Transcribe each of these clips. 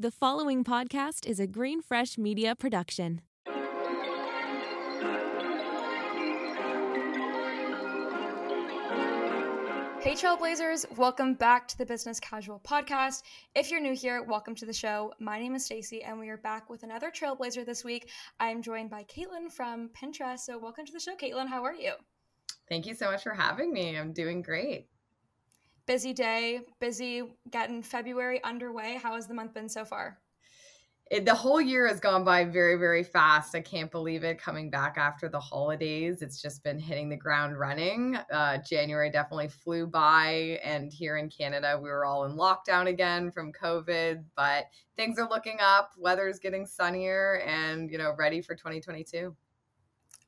The following podcast is a GreenFresh Media production. Hey, Trailblazers, welcome back to the Business Casual Podcast. If you're new here, welcome to the show. My name is Stacy, and we are back with another Trailblazer this week. I'm joined by Caitlin from Pinterest. So, welcome to the show, Caitlin. How are you? Thank you so much for having me. I'm doing great. Busy day, busy getting February underway. How has the month been so far? it, the whole year has gone by very very fast i can't believe it coming back after the holidays it's just been hitting the ground running uh, january definitely flew by and here in canada we were all in lockdown again from covid but things are looking up weather's getting sunnier and you know ready for 2022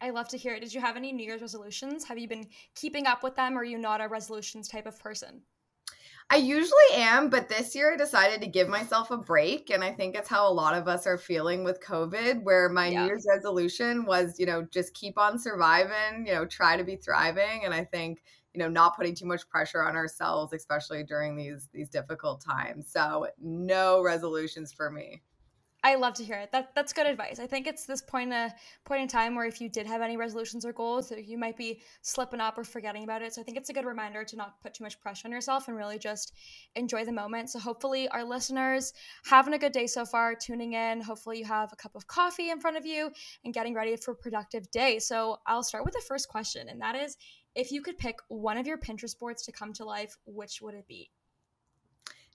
I love to hear it. Did you have any New Year's resolutions? Have you been keeping up with them? Or are you not a resolutions type of person? I usually am, but this year I decided to give myself a break. And I think it's how a lot of us are feeling with COVID, where my yeah. New Year's resolution was, you know, just keep on surviving, you know, try to be thriving. And I think, you know, not putting too much pressure on ourselves, especially during these these difficult times. So no resolutions for me. I love to hear it. That that's good advice. I think it's this point uh, point in time where if you did have any resolutions or goals, you might be slipping up or forgetting about it. So I think it's a good reminder to not put too much pressure on yourself and really just enjoy the moment. So hopefully our listeners having a good day so far, tuning in. Hopefully you have a cup of coffee in front of you and getting ready for a productive day. So I'll start with the first question, and that is if you could pick one of your Pinterest boards to come to life, which would it be?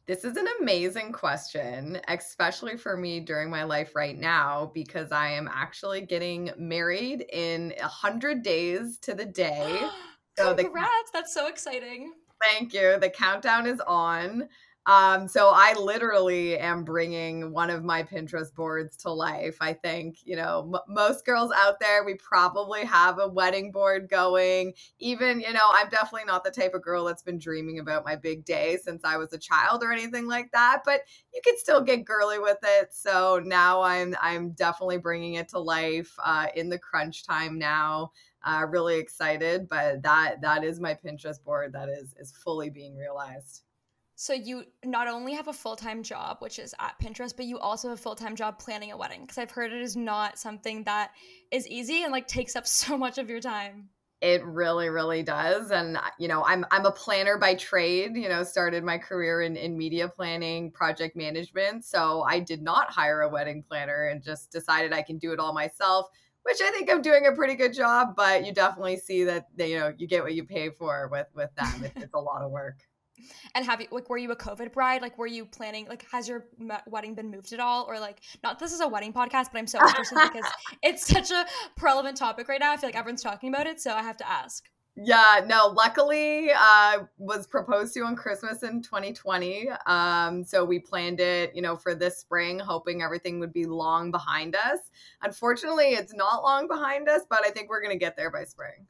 This is an amazing question, especially for me during my life right now, because I am actually getting married in a hundred days to the day. So Congrats! The, That's so exciting. Thank you. The countdown is on. Um, so I literally am bringing one of my Pinterest boards to life. I think, you know, m- most girls out there, we probably have a wedding board going. Even, you know, I'm definitely not the type of girl that's been dreaming about my big day since I was a child or anything like that, but you can still get girly with it. So now I'm I'm definitely bringing it to life uh, in the crunch time now. Uh, really excited, but that that is my Pinterest board that is is fully being realized. So you not only have a full-time job, which is at Pinterest, but you also have a full-time job planning a wedding because I've heard it is not something that is easy and like takes up so much of your time. It really, really does. And uh, you know, I'm I'm a planner by trade, you know, started my career in, in media planning, project management. So I did not hire a wedding planner and just decided I can do it all myself, which I think I'm doing a pretty good job, but you definitely see that you know, you get what you pay for with with them. It's, it's a lot of work. And have you like were you a COVID bride? Like were you planning like has your wedding been moved at all or like not this is a wedding podcast, but I'm so interested because it's such a relevant topic right now. I feel like everyone's talking about it, so I have to ask. Yeah, no, luckily uh was proposed to on Christmas in 2020. Um so we planned it, you know, for this spring hoping everything would be long behind us. Unfortunately, it's not long behind us, but I think we're going to get there by spring.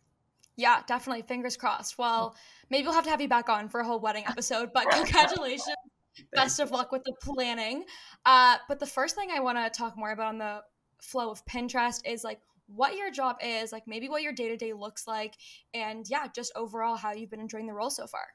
Yeah, definitely. Fingers crossed. Well, maybe we'll have to have you back on for a whole wedding episode, but congratulations. Best of luck with the planning. Uh, but the first thing I want to talk more about on the flow of Pinterest is like what your job is, like maybe what your day to day looks like, and yeah, just overall how you've been enjoying the role so far.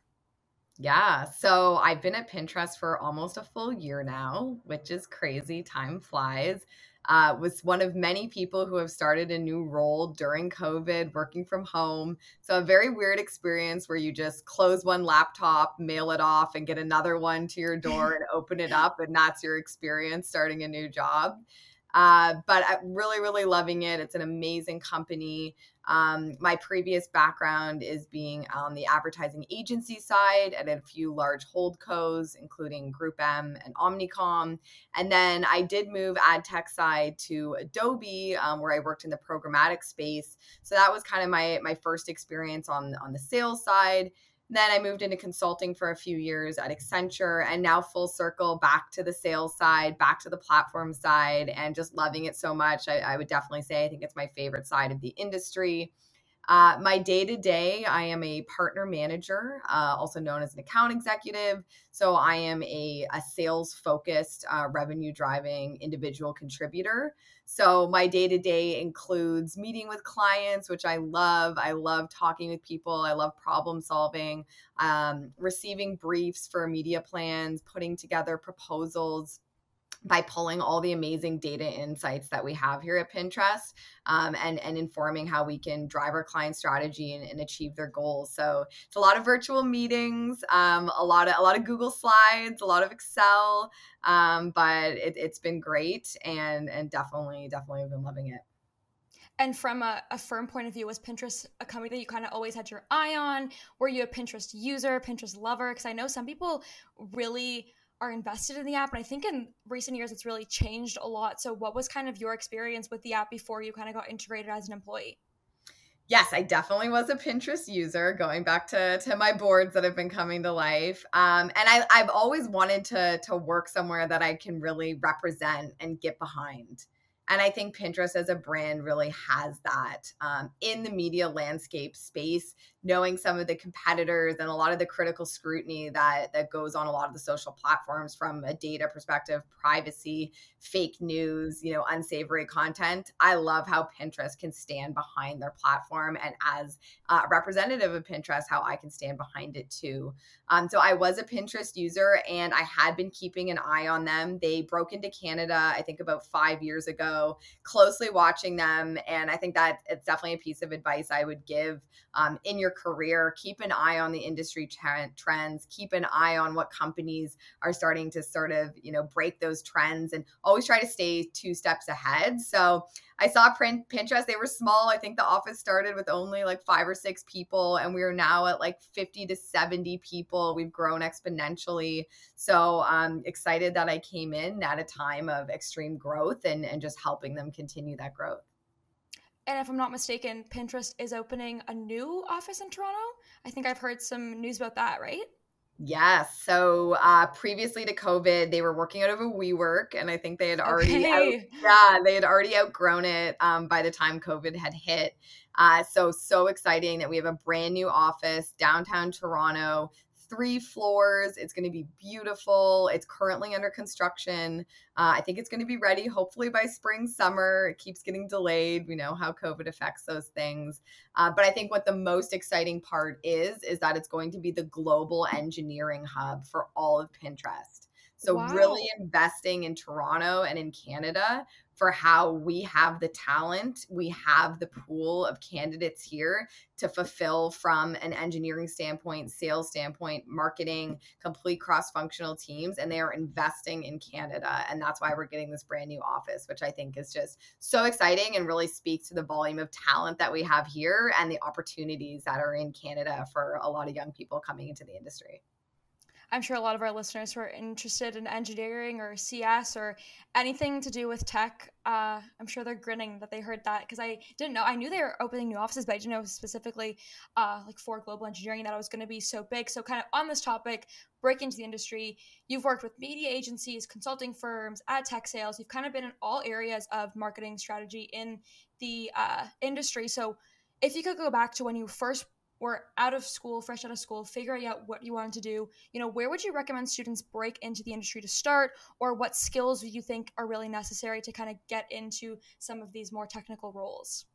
Yeah. So I've been at Pinterest for almost a full year now, which is crazy. Time flies uh, was one of many people who have started a new role during COVID, working from home. So, a very weird experience where you just close one laptop, mail it off, and get another one to your door and open it up. And that's your experience starting a new job. Uh, but I'm really, really loving it. It's an amazing company. Um, my previous background is being on the advertising agency side at a few large hold holdcos, including Group M and Omnicom. And then I did move ad tech side to Adobe, um, where I worked in the programmatic space. So that was kind of my my first experience on on the sales side. Then I moved into consulting for a few years at Accenture and now full circle back to the sales side, back to the platform side, and just loving it so much. I, I would definitely say I think it's my favorite side of the industry. Uh, my day to day, I am a partner manager, uh, also known as an account executive. So I am a, a sales focused, uh, revenue driving individual contributor. So my day to day includes meeting with clients, which I love. I love talking with people, I love problem solving, um, receiving briefs for media plans, putting together proposals by pulling all the amazing data insights that we have here at Pinterest um, and, and informing how we can drive our client strategy and, and, achieve their goals. So it's a lot of virtual meetings, um, a lot of a lot of Google Slides, a lot of Excel, um, but it, has been great and and definitely definitely been loving it. And from a, a, firm point of view, was Pinterest a company that you kind of always had your eye on? Were you a Pinterest user, Pinterest lover? Because I know some people really are invested in the app. And I think in recent years, it's really changed a lot. So, what was kind of your experience with the app before you kind of got integrated as an employee? Yes, I definitely was a Pinterest user going back to, to my boards that have been coming to life. Um, and I, I've always wanted to, to work somewhere that I can really represent and get behind. And I think Pinterest as a brand really has that um, in the media landscape space knowing some of the competitors and a lot of the critical scrutiny that that goes on a lot of the social platforms from a data perspective privacy fake news you know unsavory content. I love how pinterest can stand behind their platform and as a representative of pinterest how i can stand behind it too. Um, so i was a pinterest user and i had been keeping an eye on them. They broke into canada i think about five years ago closely watching them. And i think that it's definitely a piece of advice i would give um, in your career, keep an eye on the industry trends, keep an eye on what companies are starting to sort of, you know, break those trends and always try to stay two steps ahead. So I saw Pinterest, they were small. I think the office started with only like five or six people, and we are now at like 50 to 70 people. We've grown exponentially. So I'm excited that I came in at a time of extreme growth and, and just helping them continue that growth. And if I'm not mistaken, Pinterest is opening a new office in Toronto. I think I've heard some news about that, right? Yes. So uh, previously to COVID, they were working out of a WeWork, and I think they had already, okay. out, yeah, they had already outgrown it um, by the time COVID had hit. Uh, so so exciting that we have a brand new office downtown Toronto three floors. It's going to be beautiful. It's currently under construction. Uh, I think it's going to be ready hopefully by spring, summer. It keeps getting delayed. We know how COVID affects those things. Uh, but I think what the most exciting part is, is that it's going to be the global engineering hub for all of Pinterest. So, wow. really investing in Toronto and in Canada for how we have the talent, we have the pool of candidates here to fulfill from an engineering standpoint, sales standpoint, marketing, complete cross functional teams. And they are investing in Canada. And that's why we're getting this brand new office, which I think is just so exciting and really speaks to the volume of talent that we have here and the opportunities that are in Canada for a lot of young people coming into the industry. I'm sure a lot of our listeners who are interested in engineering or CS or anything to do with tech, uh, I'm sure they're grinning that they heard that because I didn't know. I knew they were opening new offices, but I didn't know specifically uh, like for global engineering that it was going to be so big. So, kind of on this topic, break into the industry. You've worked with media agencies, consulting firms, ad tech sales. You've kind of been in all areas of marketing strategy in the uh, industry. So, if you could go back to when you first were out of school, fresh out of school, figuring out what you wanted to do, you know, where would you recommend students break into the industry to start, or what skills do you think are really necessary to kind of get into some of these more technical roles?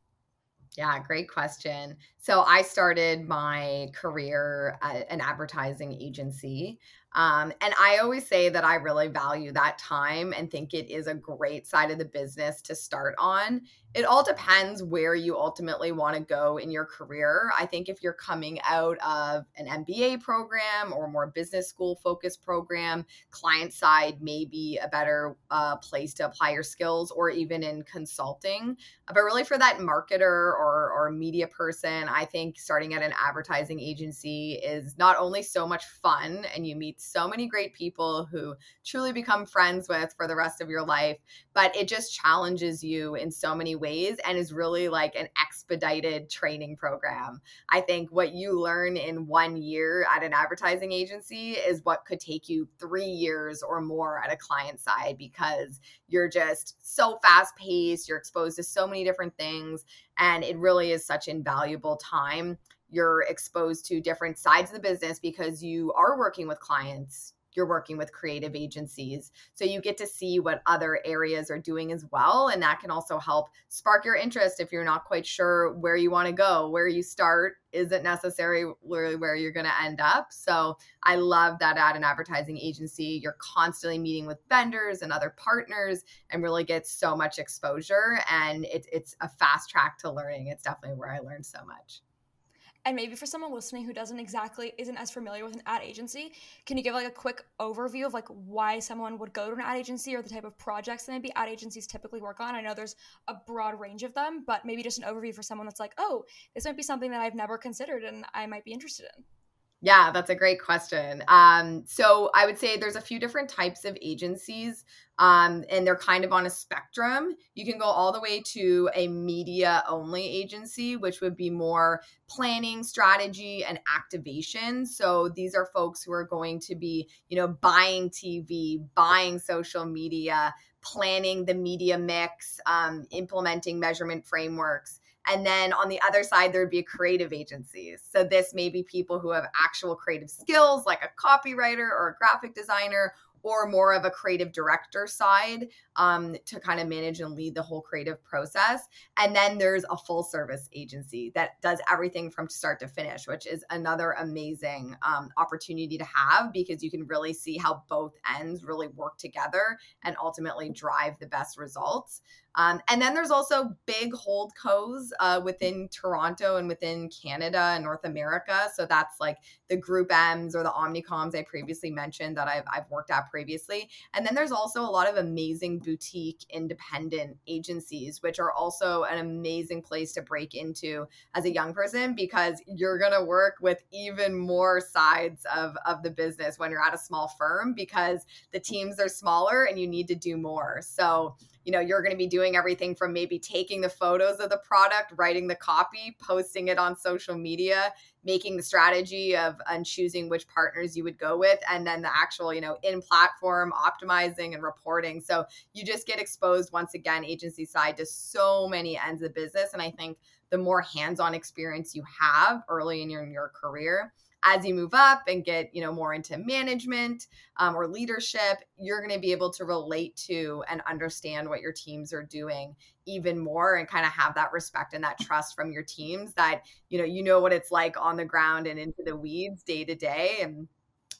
Yeah, great question. So I started my career at an advertising agency. Um, and I always say that I really value that time and think it is a great side of the business to start on it all depends where you ultimately want to go in your career. I think if you're coming out of an MBA program or more business school focused program, client side may be a better uh, place to apply your skills or even in consulting. But really, for that marketer or, or media person, I think starting at an advertising agency is not only so much fun and you meet so many great people who truly become friends with for the rest of your life, but it just challenges you in so many ways and is really like an expedited training program. I think what you learn in one year at an advertising agency is what could take you three years or more at a client side because you're just so fast paced, you're exposed to so many different things, and it really is such invaluable time. You're exposed to different sides of the business because you are working with clients you're working with creative agencies. So you get to see what other areas are doing as well. And that can also help spark your interest if you're not quite sure where you want to go, where you start isn't necessarily where you're going to end up. So I love that at an advertising agency, you're constantly meeting with vendors and other partners and really get so much exposure. And it, it's a fast track to learning. It's definitely where I learned so much. And maybe for someone listening who doesn't exactly isn't as familiar with an ad agency, can you give like a quick overview of like why someone would go to an ad agency or the type of projects that maybe ad agencies typically work on? I know there's a broad range of them, but maybe just an overview for someone that's like, oh, this might be something that I've never considered and I might be interested in. Yeah, that's a great question. Um, so I would say there's a few different types of agencies, um, and they're kind of on a spectrum. You can go all the way to a media only agency, which would be more planning, strategy, and activation. So these are folks who are going to be, you know, buying TV, buying social media, planning the media mix, um, implementing measurement frameworks and then on the other side, there'd be creative agencies. So this may be people who have actual creative skills, like a copywriter or a graphic designer, or more of a creative director side um, to kind of manage and lead the whole creative process. And then there's a full service agency that does everything from start to finish, which is another amazing um, opportunity to have because you can really see how both ends really work together and ultimately drive the best results. Um, and then there's also big hold co's uh, within Toronto and within Canada and North America. So that's like the Group M's or the Omnicoms I previously mentioned that I've, I've worked at previously. And then there's also a lot of amazing boutique independent agencies, which are also an amazing place to break into as a young person because you're going to work with even more sides of, of the business when you're at a small firm because the teams are smaller and you need to do more. So, you know you're going to be doing everything from maybe taking the photos of the product writing the copy posting it on social media making the strategy of and choosing which partners you would go with and then the actual you know in platform optimizing and reporting. So you just get exposed once again agency side to so many ends of business and i think the more hands-on experience you have early in your, in your career as you move up and get you know more into management um, or leadership you're going to be able to relate to and understand what your teams are doing even more and kind of have that respect and that trust from your teams that you know you know what it's like on the ground and into the weeds day to day. And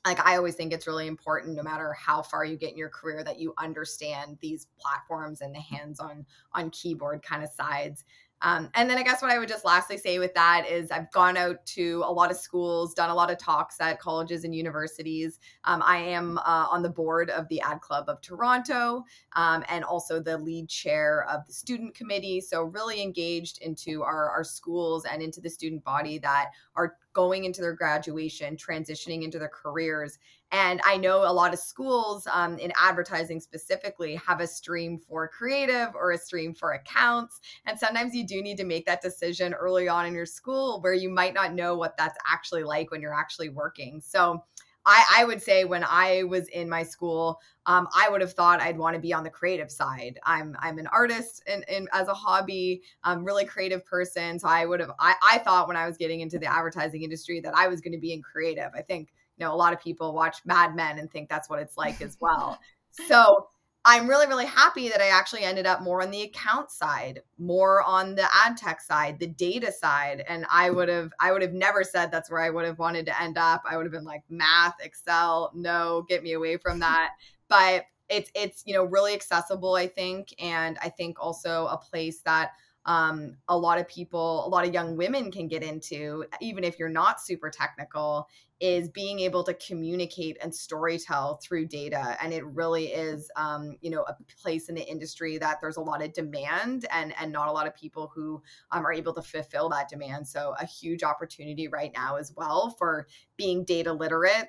like I always think it's really important no matter how far you get in your career that you understand these platforms and the hands on on keyboard kind of sides um, and then I guess what I would just lastly say with that is I've gone out to a lot of schools, done a lot of talks at colleges and universities. Um, I am uh, on the board of the Ad Club of Toronto um, and also the lead chair of the student committee. So, really engaged into our, our schools and into the student body that are going into their graduation, transitioning into their careers. And I know a lot of schools um, in advertising specifically have a stream for creative or a stream for accounts. And sometimes you do need to make that decision early on in your school where you might not know what that's actually like when you're actually working. So, I, I would say when I was in my school, um, I would have thought I'd want to be on the creative side. I'm I'm an artist and, and as a hobby, I'm really creative person. So I would have I, I thought when I was getting into the advertising industry that I was going to be in creative. I think you know a lot of people watch Mad Men and think that's what it's like as well. so I'm really, really happy that I actually ended up more on the account side, more on the ad tech side, the data side. And I would have, I would have never said that's where I would have wanted to end up. I would have been like math, Excel, no, get me away from that. But it's it's you know really accessible, I think, and I think also a place that um, a lot of people, a lot of young women can get into, even if you're not super technical, is being able to communicate and storytell through data. And it really is, um, you know, a place in the industry that there's a lot of demand and and not a lot of people who um, are able to fulfill that demand. So a huge opportunity right now as well for being data literate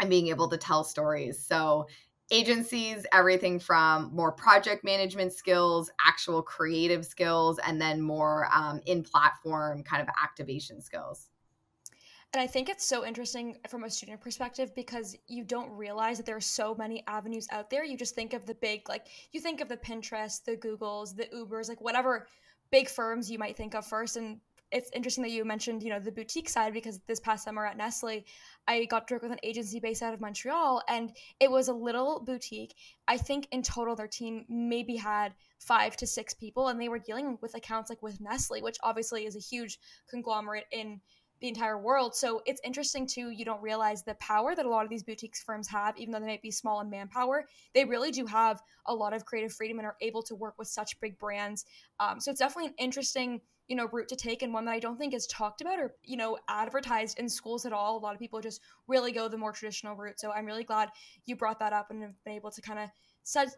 and being able to tell stories. So agencies everything from more project management skills actual creative skills and then more um, in platform kind of activation skills and i think it's so interesting from a student perspective because you don't realize that there are so many avenues out there you just think of the big like you think of the pinterest the googles the ubers like whatever big firms you might think of first and it's interesting that you mentioned, you know, the boutique side because this past summer at Nestle, I got to work with an agency based out of Montreal and it was a little boutique. I think in total their team maybe had five to six people and they were dealing with accounts like with Nestle, which obviously is a huge conglomerate in the entire world. So it's interesting too, you don't realize the power that a lot of these boutiques firms have, even though they might be small in manpower. They really do have a lot of creative freedom and are able to work with such big brands. Um, so it's definitely an interesting you know route to take and one that i don't think is talked about or you know advertised in schools at all a lot of people just really go the more traditional route so i'm really glad you brought that up and have been able to kind of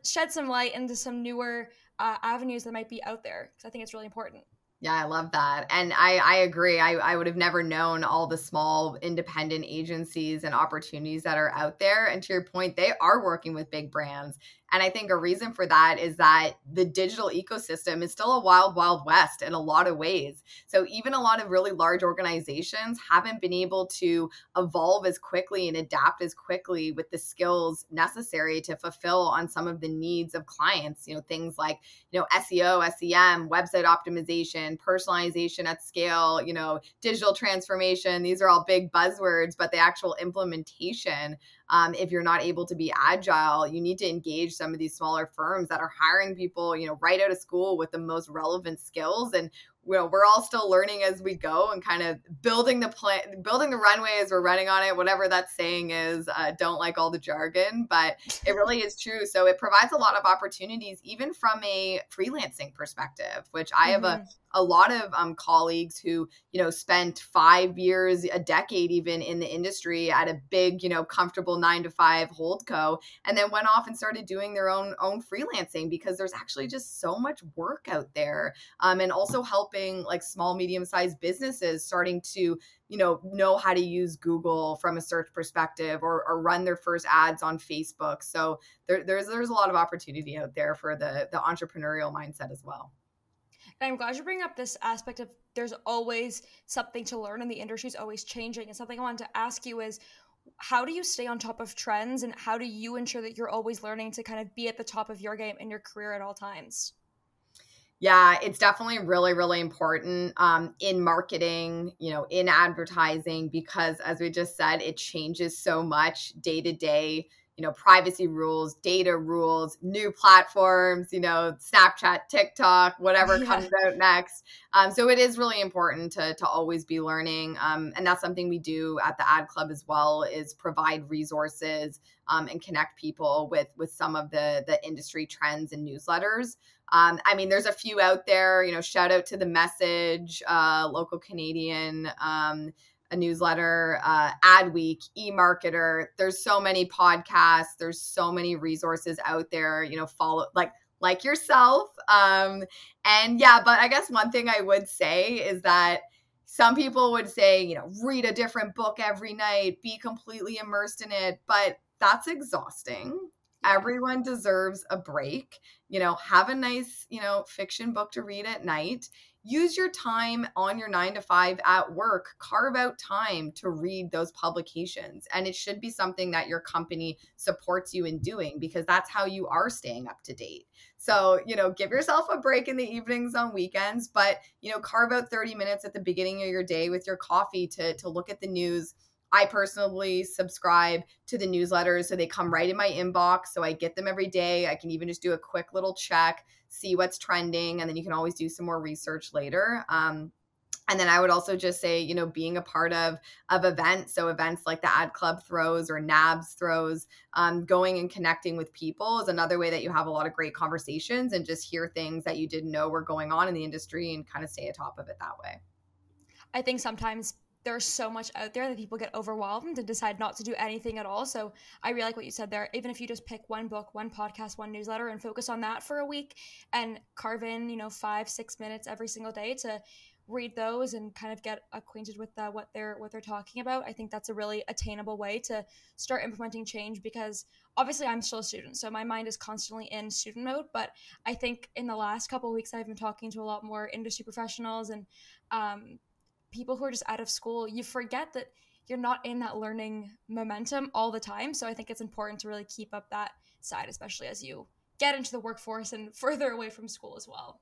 shed some light into some newer uh, avenues that might be out there because i think it's really important yeah, I love that. And I, I agree. I, I would have never known all the small independent agencies and opportunities that are out there. And to your point, they are working with big brands. And I think a reason for that is that the digital ecosystem is still a wild, wild west in a lot of ways. So even a lot of really large organizations haven't been able to evolve as quickly and adapt as quickly with the skills necessary to fulfill on some of the needs of clients. You know, things like, you know, SEO, SEM, website optimization, personalization at scale, you know, digital transformation. These are all big buzzwords, but the actual implementation um, if you're not able to be agile you need to engage some of these smaller firms that are hiring people you know right out of school with the most relevant skills and you know we're all still learning as we go and kind of building the plan building the runway as we're running on it whatever that saying is uh, don't like all the jargon but it really is true so it provides a lot of opportunities even from a freelancing perspective which i have mm-hmm. a a lot of um, colleagues who you know spent five years a decade even in the industry at a big you know comfortable nine to five hold co and then went off and started doing their own own freelancing because there's actually just so much work out there um, and also helping like small medium sized businesses starting to you know know how to use google from a search perspective or, or run their first ads on facebook. So there, there's there's a lot of opportunity out there for the the entrepreneurial mindset as well and I'm glad you bring up this aspect of there's always something to learn and the industry is always changing. And something I wanted to ask you is how do you stay on top of trends and how do you ensure that you're always learning to kind of be at the top of your game in your career at all times? Yeah, it's definitely really, really important um, in marketing, you know, in advertising, because as we just said, it changes so much day to day. You know, privacy rules, data rules, new platforms, you know, Snapchat, TikTok, whatever yeah. comes out next. Um, so it is really important to, to always be learning. Um, and that's something we do at the ad club as well is provide resources um, and connect people with, with some of the, the industry trends and newsletters. Um, I mean, there's a few out there. You know, shout out to the Message, uh, local Canadian, um, a newsletter, uh, Adweek, eMarketer. There's so many podcasts. There's so many resources out there. You know, follow like like yourself. Um, and yeah, but I guess one thing I would say is that some people would say, you know, read a different book every night, be completely immersed in it, but that's exhausting everyone deserves a break you know have a nice you know fiction book to read at night use your time on your 9 to 5 at work. Carve out time to read those publications. And it should be something that your company supports you in doing because that's how you are staying up to date. So you know give yourself a break in the evenings on weekends but you know carve out 30 minutes at the beginning of your day with your coffee to to look at the news I personally subscribe to the newsletters so they come right in my inbox. So I get them every day. I can even just do a quick little check, see what's trending, and then you can always do some more research later. Um, and then I would also just say, you know, being a part of of events, so events like the Ad Club throws or NABS throws, um, going and connecting with people is another way that you have a lot of great conversations and just hear things that you didn't know were going on in the industry and kind of stay atop of it that way. I think sometimes there's so much out there that people get overwhelmed and decide not to do anything at all. So I really like what you said there. Even if you just pick one book, one podcast, one newsletter and focus on that for a week and carve in, you know, five, six minutes every single day to read those and kind of get acquainted with uh, what they're what they're talking about. I think that's a really attainable way to start implementing change because obviously I'm still a student, so my mind is constantly in student mode. But I think in the last couple weeks I've been talking to a lot more industry professionals and um, people who are just out of school, you forget that you're not in that learning momentum all the time. So I think it's important to really keep up that side, especially as you get into the workforce and further away from school as well.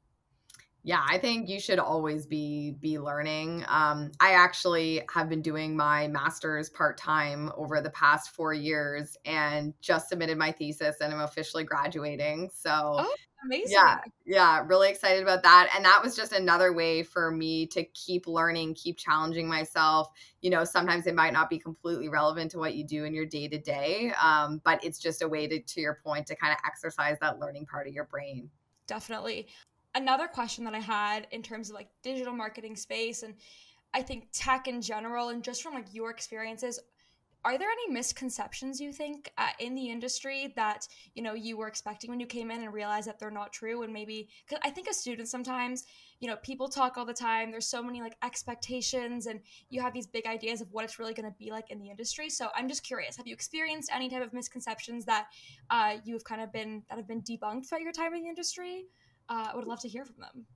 Yeah, I think you should always be be learning. Um, I actually have been doing my master's part time over the past four years, and just submitted my thesis, and I'm officially graduating. So, oh, amazing! Yeah, yeah, really excited about that. And that was just another way for me to keep learning, keep challenging myself. You know, sometimes it might not be completely relevant to what you do in your day to day, but it's just a way to, to your point, to kind of exercise that learning part of your brain. Definitely another question that I had in terms of like digital marketing space and I think tech in general and just from like your experiences are there any misconceptions you think uh, in the industry that you know you were expecting when you came in and realized that they're not true? And maybe because i think as students sometimes you know people talk all the time there's so many like expectations and you have these big ideas of what it's really going to be like in the industry. So i'm just curious have you experienced any type of misconceptions that uh, you've kind of been that have been debunked throughout your time in the industry? Uh, I would love to hear from them.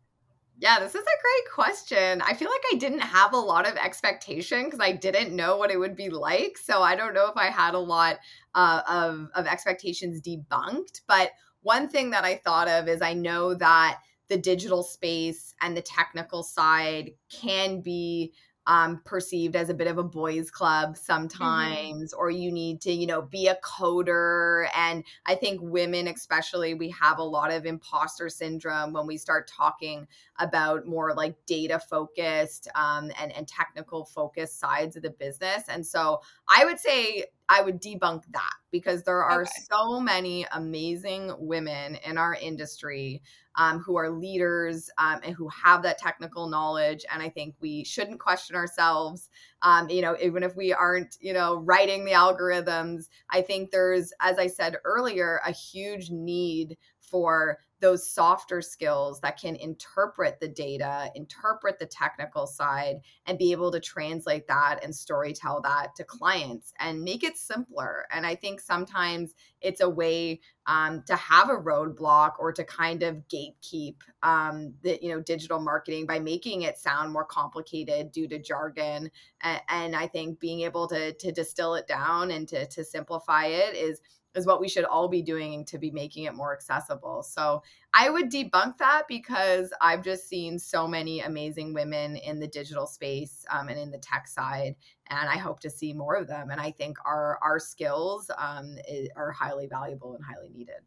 Yeah, this is a great question. I feel like I didn't have a lot of expectation because I didn't know what it would be like. So I don't know if I had a lot uh, of, of expectations debunked. But one thing that I thought of is I know that the digital space and the technical side can be um, perceived as a bit of a boys club mm-hmm. sometimes mm-hmm. or you need to you know be a coder and i think women especially we have a lot of imposter syndrome when we start talking about more like data focused um, and, and technical focused sides of the business and so i would say I would debunk that because there are okay. so many amazing women in our industry um, who are leaders um, and who have that technical knowledge. And I think we shouldn't question ourselves. Um, you know, even if we aren't, you know, writing the algorithms, I think there's, as I said earlier, a huge need for those softer skills that can interpret the data, interpret the technical side, and be able to translate that and storytell that to clients and make it simpler. And I think sometimes it's a way um, to have a roadblock or to kind of gatekeep um, the you know digital marketing by making it sound more complicated due to jargon. And, and I think being able to to distill it down and to to simplify it is is what we should all be doing to be making it more accessible. So I would debunk that because I've just seen so many amazing women in the digital space um, and in the tech side, and I hope to see more of them. And I think our our skills um, are highly valuable and highly needed.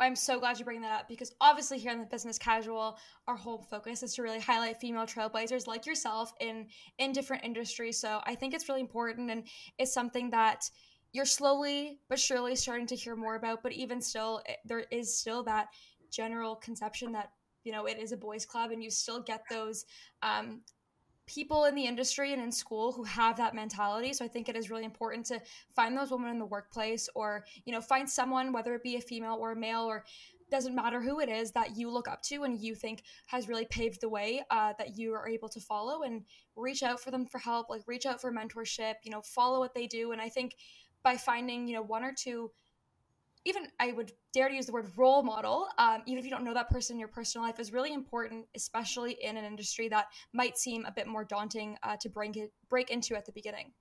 I'm so glad you bring that up because obviously here in the business casual, our whole focus is to really highlight female trailblazers like yourself in in different industries. So I think it's really important and it's something that you're slowly but surely starting to hear more about but even still eh, there is still that general conception that you know it is a boys club and you still get those um, people in the industry and in school who have that mentality. So i think it is really important to find those women in the workplace or you know find someone whether it be a female or a male or doesn't matter who it is that you look up to and you think has really paved the way uh, that you are able to follow and reach out for them for help like reach out for mentorship you know follow what they do. And i think by finding you know one or two even I would dare to use the word role model, um, even if you don't know that person in your personal life, is really important, especially in an industry that might seem a bit more daunting uh, to break it, break into at the beginning.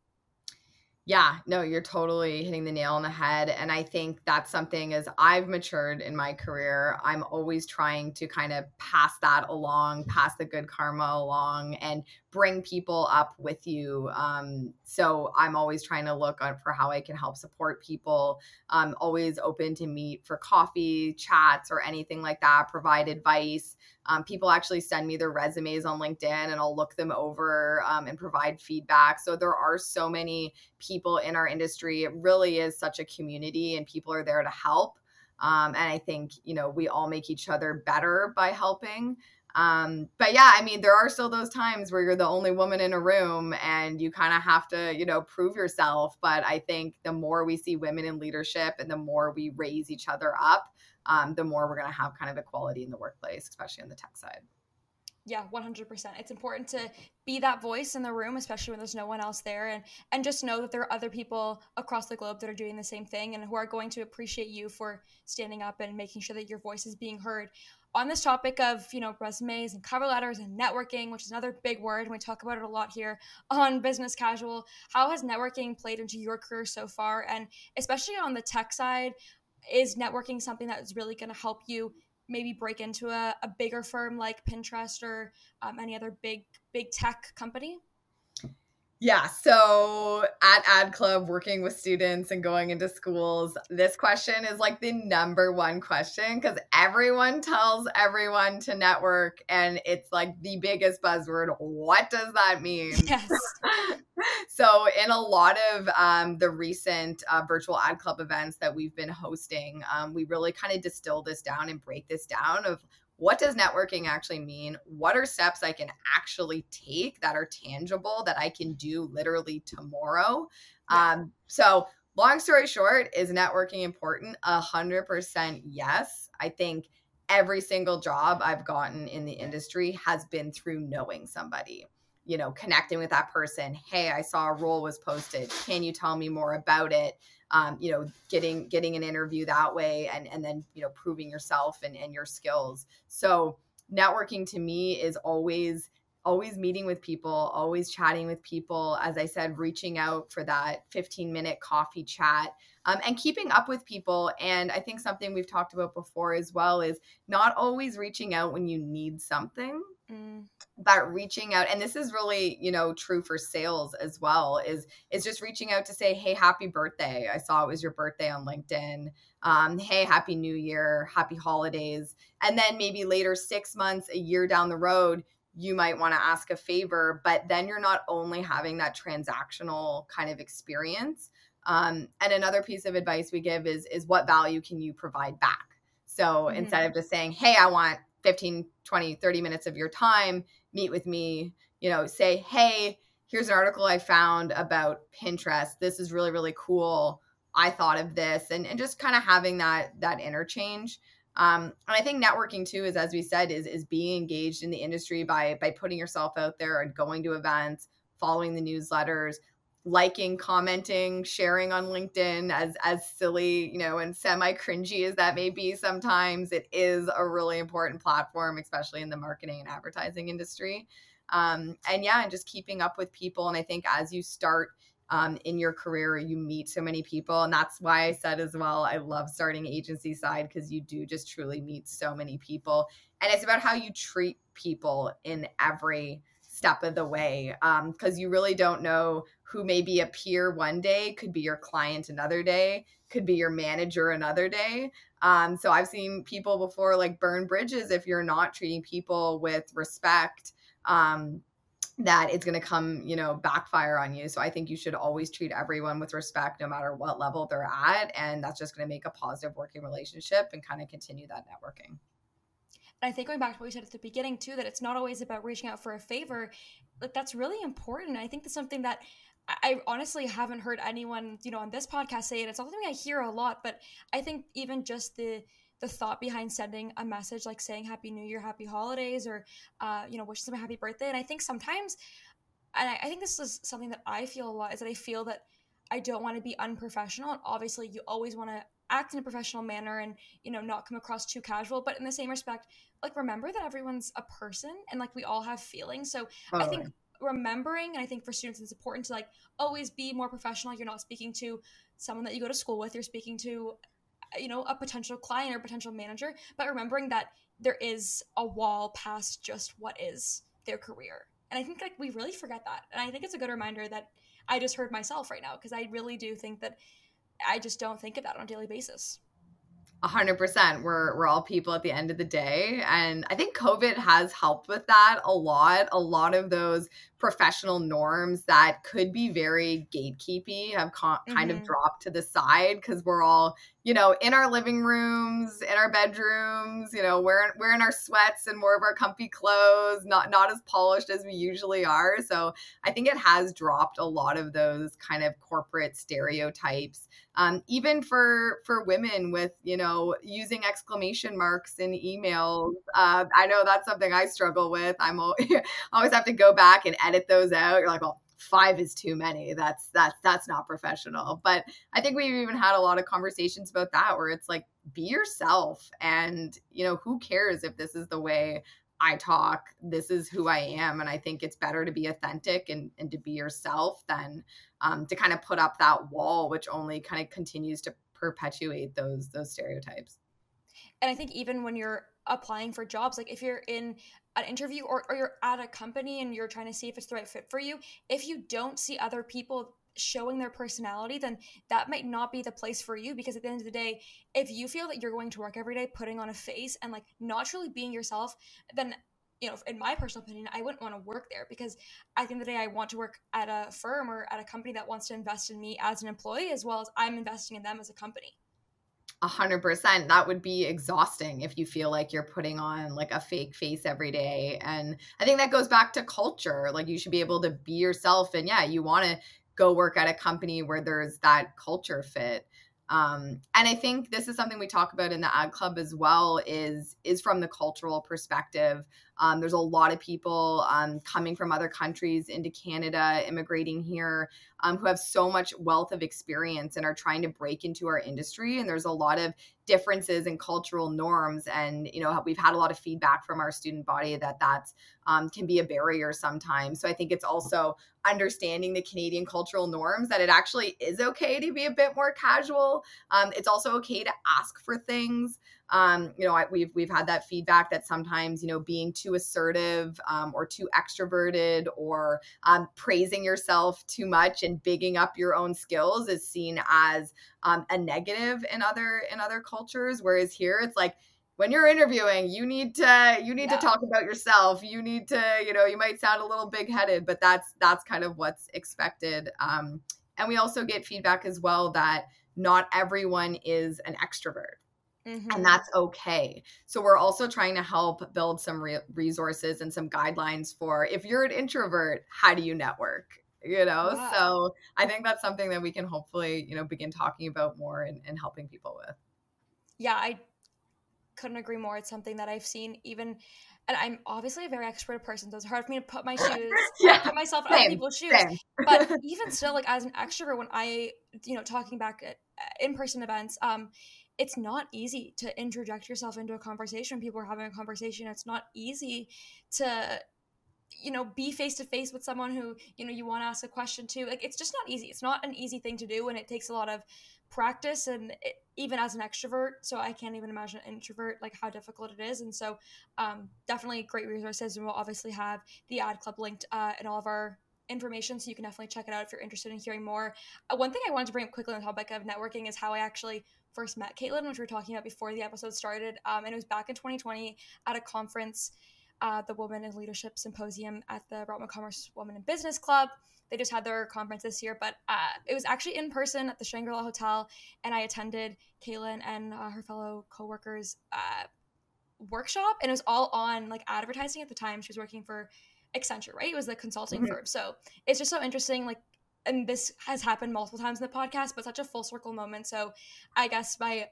Yeah, no, you're totally hitting the nail on the head. And I think that's something as I've matured in my career, I'm always trying to kind of pass that along, pass the good karma along, and bring people up with you. Um, so I'm always trying to look for how I can help support people. I'm always open to meet for coffee, chats, or anything like that, provide advice. Um, people actually send me their resumes on LinkedIn and I'll look them over um, and provide feedback. So there are so many people in our industry. It really is such a community and people are there to help. Um, and I think, you know, we all make each other better by helping. Um, but yeah, I mean, there are still those times where you're the only woman in a room and you kind of have to, you know, prove yourself. But I think the more we see women in leadership and the more we raise each other up, um, the more we're going to have kind of equality in the workplace, especially on the tech side. Yeah, 100%. It's important to be that voice in the room, especially when there's no one else there and and just know that there are other people across the globe that are doing the same thing and who are going to appreciate you for standing up and making sure that your voice is being heard. On this topic of, you know, resumes and cover letters and networking, which is another big word and we talk about it a lot here on Business Casual, how has networking played into your career so far and especially on the tech side, is networking something that is really going to help you maybe break into a, a bigger firm like Pinterest or um, any other big big tech company? Yeah. So at Ad Club, working with students and going into schools, this question is like the number one question because everyone tells everyone to network, and it's like the biggest buzzword. What does that mean? Yes. so, in a lot of um, the recent uh, virtual Ad Club events that we've been hosting, um, we really kind of distill this down and break this down of what does networking actually mean? What are steps I can actually take that are tangible that I can do literally tomorrow? Yeah. Um, so, long story short, is networking important? A hundred percent yes. I think every single job I've gotten in the industry has been through knowing somebody you know connecting with that person hey i saw a role was posted. Can you tell me more about it? Um, you know getting getting an interview that way and and then you know proving yourself and, and your skills. So networking to me is always always meeting with people always chatting with people as i said reaching out for that 15 minute coffee chat um, and keeping up with people. And i think something we've talked about before as well is not always reaching out when you need something. Mm but reaching out and this is really you know true for sales as well is is just reaching out to say hey happy birthday. I saw it was your birthday on linkedin. Um, hey happy new year happy holidays. And then maybe later six months a year down the road you might want to ask a favor but then you're not only having that transactional kind of experience um, and another piece of advice we give is is what value can you provide back? So mm-hmm. instead of just saying hey i want 15 20 30 minutes of your time meet with me, you know, say, hey, here's an article I found about Pinterest. This is really, really cool. I thought of this and, and just kind of having that that interchange. Um, and I think networking too is, as we said, is is being engaged in the industry by by putting yourself out there and going to events, following the newsletters, liking, commenting, sharing on LinkedIn. As as silly, you know, and semi cringy as that may be, sometimes it is a really important platform, especially in the marketing and advertising industry. Um, and yeah, and just keeping up with people. And I think as you start um, in your career, you meet so many people. And that's why I said as well, I love starting agency side because you do just truly meet so many people. And it's about how you treat people in every step of the way because um, you really don't know who may be a peer one day could be your client another day could be your manager another day um, so i've seen people before like burn bridges if you're not treating people with respect um, that it's going to come you know backfire on you so i think you should always treat everyone with respect no matter what level they're at and that's just going to make a positive working relationship and kind of continue that networking and I think going back to what we said at the beginning too, that it's not always about reaching out for a favor. Like that's really important. I think that's something that I honestly haven't heard anyone, you know, on this podcast say it. It's something I hear a lot, but I think even just the the thought behind sending a message like saying Happy New Year, Happy Holidays, or uh, you know, wishing a happy birthday. And I think sometimes, and I, I think this is something that I feel a lot is that I feel that I don't want to be unprofessional, and obviously you always want to act in a professional manner and you know not come across too casual but in the same respect like remember that everyone's a person and like we all have feelings so i think remembering and i think for students it's important to like always be more professional. You're not speaking to someone that you go to school with. You're speaking to uh, you know a potential client or potential manager. But remembering that there is a wall past just what is their career. And i think like we really forget that. And i think it's a good reminder that i just heard myself right now because i really do think that I just don't think of that on a daily basis. A hundred percent. We're we're all people at the end of the day, and I think COVID has helped with that a lot. A lot of those professional norms that could be very gatekeepy have mm-hmm. kind of mm-hmm. dropped to the side because we're all, you know, in our living rooms, in our bedrooms, you know, wearing wearing our sweats and more of our comfy clothes, not not as polished as we usually are. So I think it has dropped a lot of those kind of corporate stereotypes. Um, even for for women with you know using exclamation marks in emails uh, i know that's something i struggle with i'm always have to go back and edit those out, you're like, well, five is too many. That's that's that's not professional. But I think we've even had a lot of conversations about that where it's like be yourself and you know, who cares if this is the way I talk, this is who I am. And I think it's better to be authentic and, and to be yourself than um, to kind of put up that wall, which only kind of continues to perpetuate those those stereotypes. And I think even when you're applying for jobs like if you're in an interview or, or you're at a company and you're trying to see if it's the right fit for you if you don't see other people showing their personality then that might not be the place for you because at the end of the day if you feel that you're going to work every day putting on a face and like not truly being yourself then you know, in my personal opinion, I wouldn't want to work there because at the end of the day, I want to work at a firm or at a company that wants to invest in me as an employee as well as I'm investing in them as a company. A hundred percent. That would be exhausting if you feel like you're putting on like a fake face every day. And I think that goes back to culture. Like you should be able to be yourself. And yeah, you want to go work at a company where there's that culture fit. Um, and I think this is something we talk about in the ad club as well is is from the cultural perspective. Um, there's a lot of people um, coming from other countries into Canada, immigrating here, um, who have so much wealth of experience and are trying to break into our industry. And there's a lot of differences in cultural norms. And you know, we've had a lot of feedback from our student body that that um, can be a barrier sometimes. So I think it's also understanding the Canadian cultural norms that it actually is okay to be a bit more casual. Um, it's also okay to ask for things. Um, you know, I, we've we've had that feedback that sometimes you know being too assertive um, or too extroverted or um, praising yourself too much and bigging up your own skills is seen as um, a negative in other in other cultures. Whereas here, it's like when you're interviewing you need to you need yeah. to talk about yourself you need to you know you might sound a little big headed but that's that's kind of what's expected um, and we also get feedback as well that not everyone is an extrovert Mm-hmm. And that's okay. So, we're also trying to help build some re- resources and some guidelines for if you're an introvert, how do you network? You know, wow. so I think that's something that we can hopefully, you know, begin talking about more and, and helping people with. Yeah, I couldn't agree more. It's something that I've seen even and I'm obviously a very extroverted person, so it's hard for me to put my shoes, yeah, put myself in other people's shoes. Same. but even still, like as an extrovert, when I, you know, talking back at in-person events, um, it's not easy to interject yourself into a conversation. People are having a conversation. It's not easy to you know be face to face with someone who you know you want to ask a question to like it's just not easy it's not an easy thing to do and it takes a lot of practice and it, even as an extrovert so i can't even imagine an introvert like how difficult it is and so um, definitely great resources and we'll obviously have the ad club linked uh, in all of our information so you can definitely check it out if you're interested in hearing more uh, one thing i wanted to bring up quickly on the topic of networking is how i actually first met Caitlin, which we were talking about before the episode started. Um, and it was back in 2020 at a conference, uh, the Women in Leadership Symposium at the Rotman Commerce Women in Business Club. They just had their conference this year, but uh, it was actually in person at the Shangri La Hotel, and I attended Caitlin and uh, her fellow coworkers uh, workshop, and it was all on like advertising at the time. She was working for Accenture, right? It was the consulting mm-hmm. firm. So it's just so interesting, like and this has happened multiple times in the podcast, but such a full circle moment. So I guess my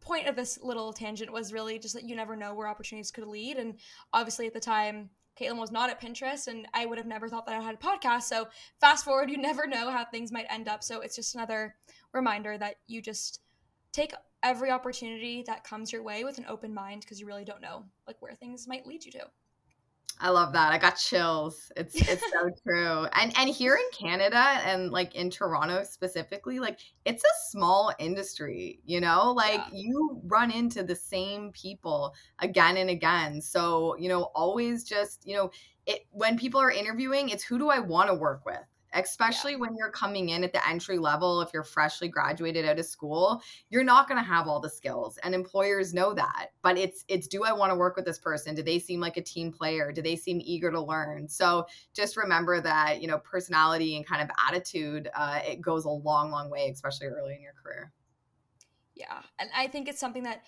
point of this little tangent was really just that you never know where opportunities could lead. And obviously at the time, Caitlin was not at Pinterest, and I would have never thought that I had a podcast. So fast forward, you never know how things might end up. So it's just another reminder that you just take every opportunity that comes your way with an open mind because you really don't know like where things might lead you to. I love that. I got chills. It's it's so true. And and here in Canada and like in Toronto specifically, like it's a small industry, you know? Like yeah. you run into the same people again and again. So, you know, always just, you know, it when people are interviewing, it's who do I want to work with? Especially yeah. when you're coming in at the entry level if you're freshly graduated out of school you're not going to have all the skills and employers know that but it's it's do i want to work with this person? Do they seem like a team player? Do they seem eager to learn? So just remember that you know personality and kind of attitude uh, it goes a long long way especially early in your career. Yeah and i think it's something that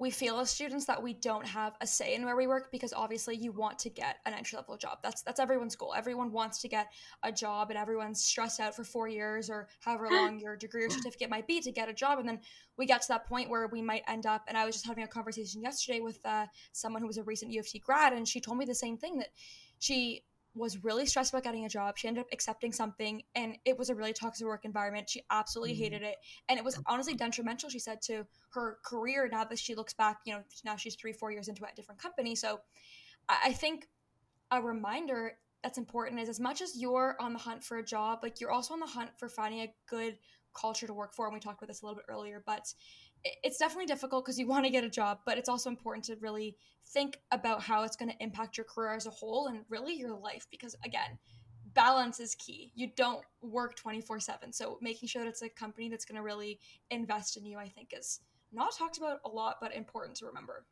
we feel as students that we don't have a say in where we work because obviously you want to get an entry level job. That's that's everyone's goal. Everyone wants to get a job and everyone's stressed out for 4 years or however long your degree or certificate might be to get a job and then we get to that point where we might end up and I was just having a conversation yesterday with uh, someone who was a recent U of T grad and she told me the same thing that she was really stressed about getting a job. She ended up accepting something and it was a really toxic work environment. She absolutely mm-hmm. hated it. And it was honestly detrimental, she said, to her career now that she looks back, you know, now she's three, four years into a different company. So I think a reminder that's important is as much as you're on the hunt for a job, like you're also on the hunt for finding a good culture to work for. And we talked about this a little bit earlier, but it's definitely difficult because you want to get a job, but it's also important to really think about how it's going to impact your career as a whole and really your life because again, balance is key. You don't work 24/7. So making sure that it's a company that's going to really invest in you I think is not talked about a lot but important to remember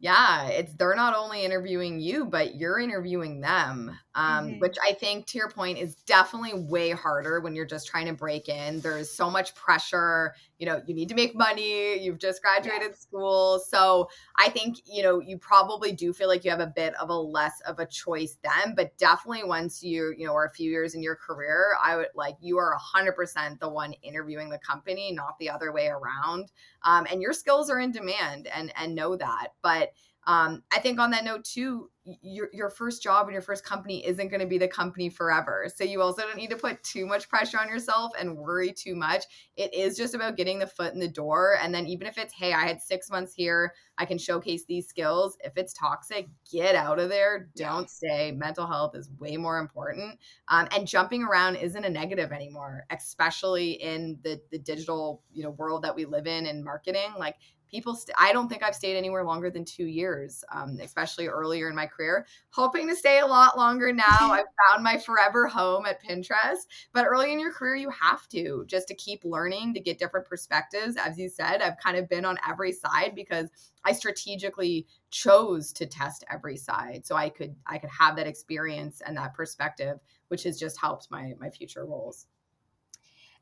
yeah it's they're not only interviewing you but you're interviewing them um, mm-hmm. which i think to your point is definitely way harder when you're just trying to break in. There's so much pressure you know you need to make money you've just graduated school. So i think you know you probably do feel like you have a bit of a less of a choice then but definitely once you you know are a few years in your career i would like you are 100% the one interviewing the company not the other way around um, and your skills are in demand and and know that. But um, I think on that note too, your your first job and your first company isn't going to be the company forever. So you also don't need to put too much pressure on yourself and worry too much. It is just about getting the foot in the door, and then even if it's hey, I had six months here, I can showcase these skills. If it's toxic, get out of there. Don't stay. Mental health is way more important, um, and jumping around isn't a negative anymore, especially in the the digital you know world that we live in in marketing. Like people st- i don't think i've stayed anywhere longer than two years um, especially earlier in my career hoping to stay a lot longer now. I've found my forever home at pinterest but early in your career you have to just to keep learning to get different perspectives. As you said i've kind of been on every side because i strategically chose to test every side so i could i could have that experience and that perspective which has just helped my my future roles.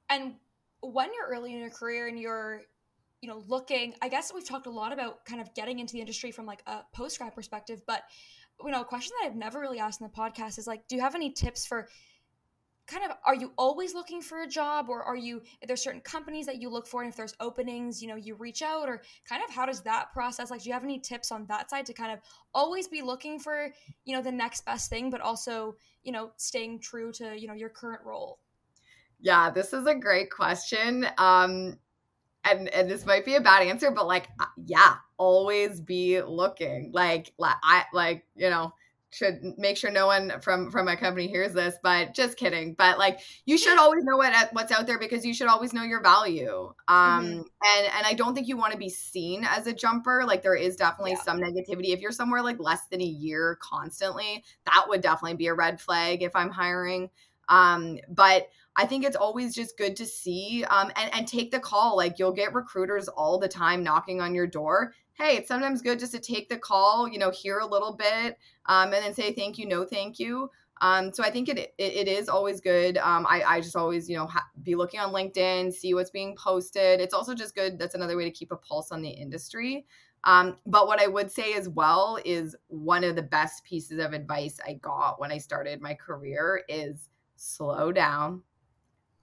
And when you're early in your career and you're you know looking i guess we've talked a lot about kind of getting into the industry from like a post grad perspective but you know a question that i've never really asked in the podcast is like do you have any tips for kind of are you always looking for a job or are you there certain companies that you look for and if there's openings you know you reach out or kind of how does that process like do you have any tips on that side to kind of always be looking for you know the next best thing but also you know staying true to you know your current role? Yeah this is a great question. Um and and this might be a bad answer, but like, uh, yeah, always be looking. Like, I like you know should make sure no one from from my company hears this but just kidding but like you should always know what what's out there because you should always know your value um mm-hmm. and and i don't think you want to be seen as a jumper like there is definitely yeah. some negativity if you're somewhere like less than a year constantly that would definitely be a red flag if i'm hiring um but I think it's always just good to see um, and, and take the call. Like you'll get recruiters all the time knocking on your door. Hey, it's sometimes good just to take the call, you know, hear a little bit um, and then say thank you, no thank you. Um, so I think it, it, it is always good. Um, I, I just always, you know, ha- be looking on LinkedIn, see what's being posted. It's also just good. That's another way to keep a pulse on the industry. Um, but what I would say as well is one of the best pieces of advice I got when I started my career is slow down,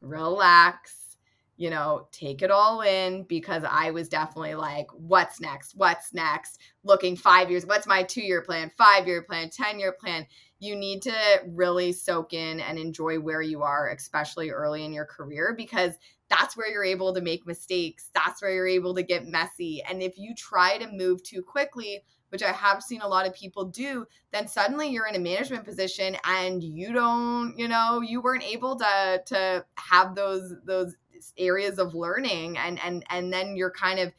relax, you know, take it all in because I was definitely like, what's next? What's next? Looking five years, what's my two year plan, five year plan, 10 year plan? You need to really soak in and enjoy where you are, especially early in your career, because that's where you're able to make mistakes. That's where you're able to get messy. And if you try to move too quickly, which I have seen a lot of people do, then suddenly you're in a management position and you don't, you know, you weren't able to to have those those areas of learning and and and then you're kind of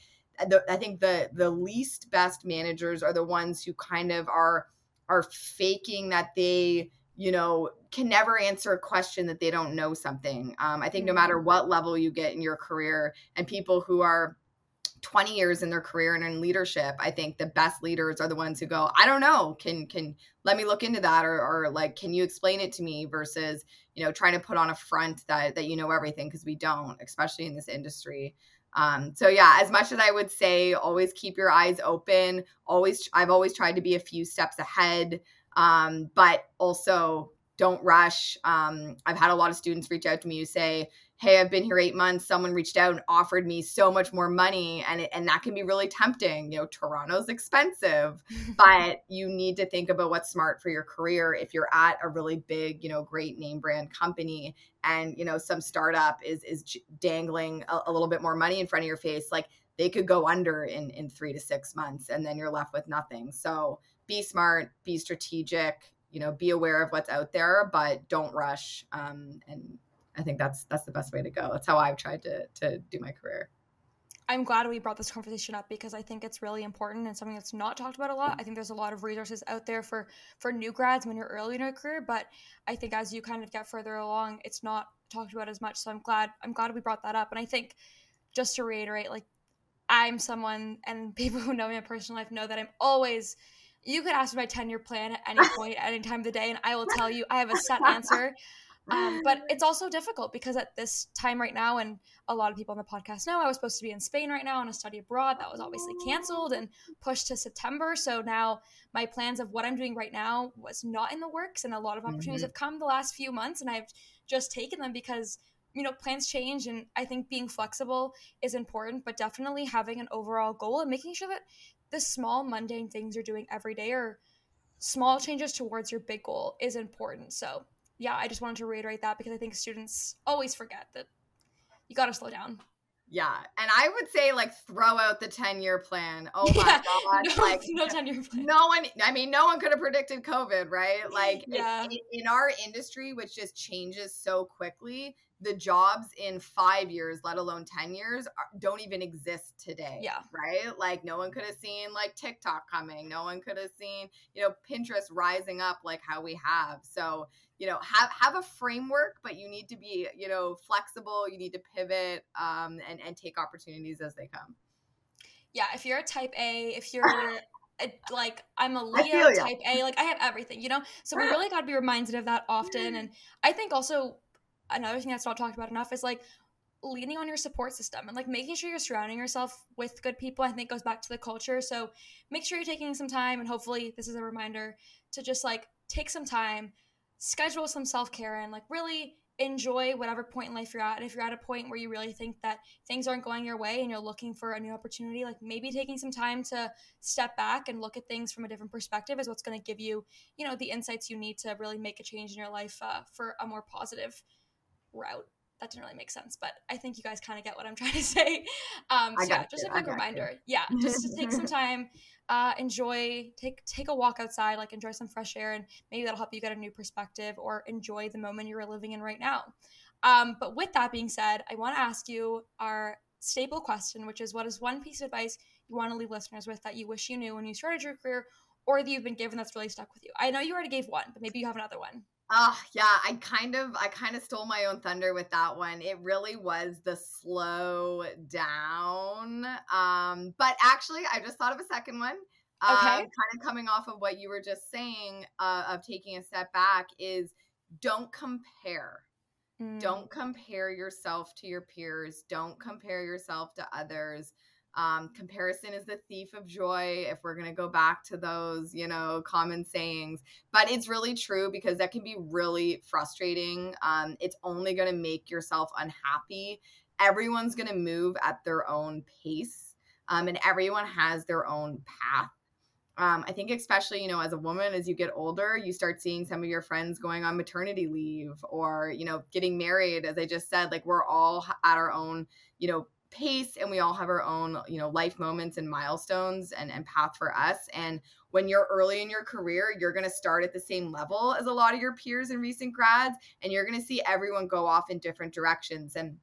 the, I think the the least best managers are the ones who kind of are are faking that they you know can never answer a question that they don't know something um, i think no matter mm-hmm. what level you get in your career and people who are 20 years in their career and in leadership i think the best leaders are the ones who go i don't know. Can can let me look into that or, or like can you explain it to me? versus you know trying to put on a front that that you know everything because we don't especially in this industry. Um, so yeah as much as i would say always keep your eyes open always i've always tried to be a few steps ahead um, but also don't rush. Um, i've had a lot of students reach out to me who say hey i've been here eight months someone reached out and offered me so much more money and it, and that can be really tempting you know toronto's expensive but you need to think about what's smart for your career if you're at a really big you know great name brand company and you know some startup is is dangling a, a little bit more money in front of your face like they could go under in in three to six months and then you're left with nothing. So be smart be strategic you know be aware of what's out there but don't rush um, and I think that's that's the best way to go. That's how I've tried to to do my career. I'm glad we brought this conversation up because I think it's really important and something that's not talked about a lot. I think there's a lot of resources out there for for new grads when you're early in your career, but I think as you kind of get further along, it's not talked about as much. So I'm glad I'm glad we brought that up. And I think just to reiterate, like I'm someone and people who know me in personal life know that I'm always you could ask my 10 year plan at any point, at any time of the day, and I will tell you I have a set answer. Um, but it's also difficult because at this time right now, and a lot of people on the podcast know, I was supposed to be in Spain right now on a study abroad. That was obviously canceled and pushed to September. So now my plans of what I'm doing right now was not in the works, and a lot of opportunities mm-hmm. have come the last few months, and I've just taken them because you know plans change and i think being flexible is important but definitely having an overall goal and making sure that the small mundane things you're doing every day or small changes towards your big goal is important so yeah, I just wanted to reiterate that because I think students always forget that you got to slow down. Yeah, and I would say like throw out the ten year plan. Oh my yeah, god, no, like no ten year plan. No one, I mean, no one could have predicted COVID, right? Like, yeah. in our industry, which just changes so quickly, the jobs in five years, let alone 10 years, don't even exist today. Yeah. Right. Like, no one could have seen like TikTok coming. No one could have seen, you know, Pinterest rising up like how we have. So, you know, have have a framework, but you need to be, you know, flexible. You need to pivot um, and, and take opportunities as they come. Yeah. If you're a type A, if you're like I'm a Leo type A, like I have everything, you know? So we really got to be reminded of that often. And I think also another thing that's not talked about enough is like leaning on your support system and like making sure you're surrounding yourself with good people. I think goes back to the culture. So make sure you're taking some time and hopefully this is a reminder to just like take some time schedule some self-care and like really enjoy whatever point in life you're at. And if you're at a point where you really think that things aren't going your way and you're looking for a new opportunity like maybe taking some time to step back and look at things from a different perspective is what's going to give you you know the insights you need to really make a change in your life uh, for a more positive route. That didn't really make sense, but I think you guys kind of get what I'm trying to say. Um, so yeah, just you. a quick reminder. You. Yeah, just to take some time, uh, enjoy, take take a walk outside, like enjoy some fresh air, and maybe that'll help you get a new perspective or enjoy the moment you're living in right now. Um, but with that being said, I want to ask you our staple question, which is what is one piece of advice you want to leave listeners with that you wish you knew when you started your career or that you've been given that's really stuck with you? I know you already gave one, but maybe you have another one. Oh, yeah, I kind of I kind of stole my own thunder with that one. It really was the slow down. Um, but actually I just thought of a second one. Okay. Um, kind of coming off of what you were just saying uh, of taking a step back is don't compare. Mm. Don't compare yourself to your peers. Don't compare yourself to others. Um, comparison is the thief of joy if we're going to go back to those you know common sayings. But it's really true because that can be really frustrating. Um, it's only going to make yourself unhappy. Everyone's going to move at their own pace um, and everyone has their own path. Um, I think especially you know as a woman as you get older you start seeing some of your friends going on maternity leave or you know getting married. As I just said like we're all at our own you know pace and we all have our own you know life moments and milestones and, and path for us and when you're early in your career you're going to start at the same level as a lot of your peers and recent grads and you're going to see everyone go off in different directions and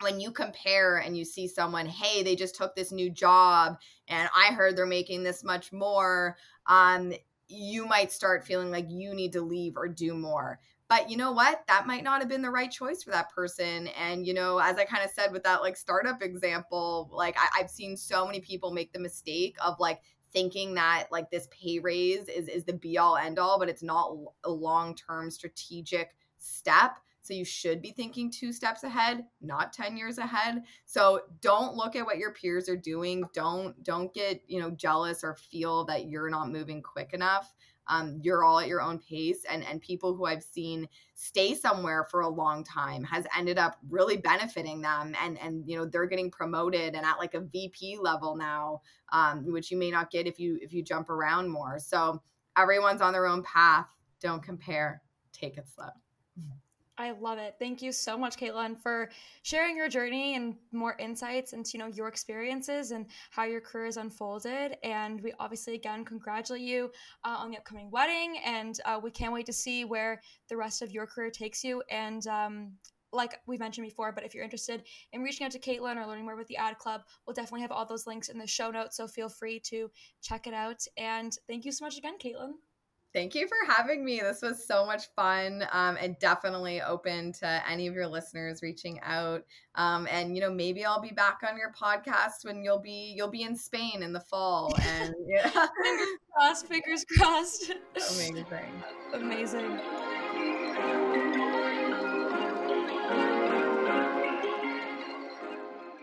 when you compare and you see someone hey they just took this new job and i heard they're making this much more um you might start feeling like you need to leave or do more but you know what? That might not have been the right choice for that person and you know as i kind of said with that like startup example like I, i've seen so many people make the mistake of like thinking that like this pay raise is is the be all end all but it's not a long term strategic step so you should be thinking two steps ahead not 10 years ahead. So don't look at what your peers are doing don't don't get you know jealous or feel that you're not moving quick enough um, you're all at your own pace and and people who i've seen stay somewhere for a long time has ended up really benefiting them and and you know they're getting promoted and at like a vp level now um, which you may not get if you if you jump around more. So everyone's on their own path. Don't compare. Take it slow I love it. Thank you so much, Caitlin, for sharing your journey and more insights into you know your experiences and how your career has unfolded. And we obviously again congratulate you uh, on the upcoming wedding, and uh, we can't wait to see where the rest of your career takes you. And um, like we mentioned before, but if you're interested in reaching out to Caitlin or learning more about the ad club, we'll definitely have all those links in the show notes. So feel free to check it out. And thank you so much again, Caitlin. Thank you for having me. This was so much fun um, and definitely open to any of your listeners reaching out. Um, and you know, maybe I'll be back on your podcast when you'll be you'll be in Spain in the fall. And yeah, fingers crossed. Fingers crossed. Amazing. Amazing.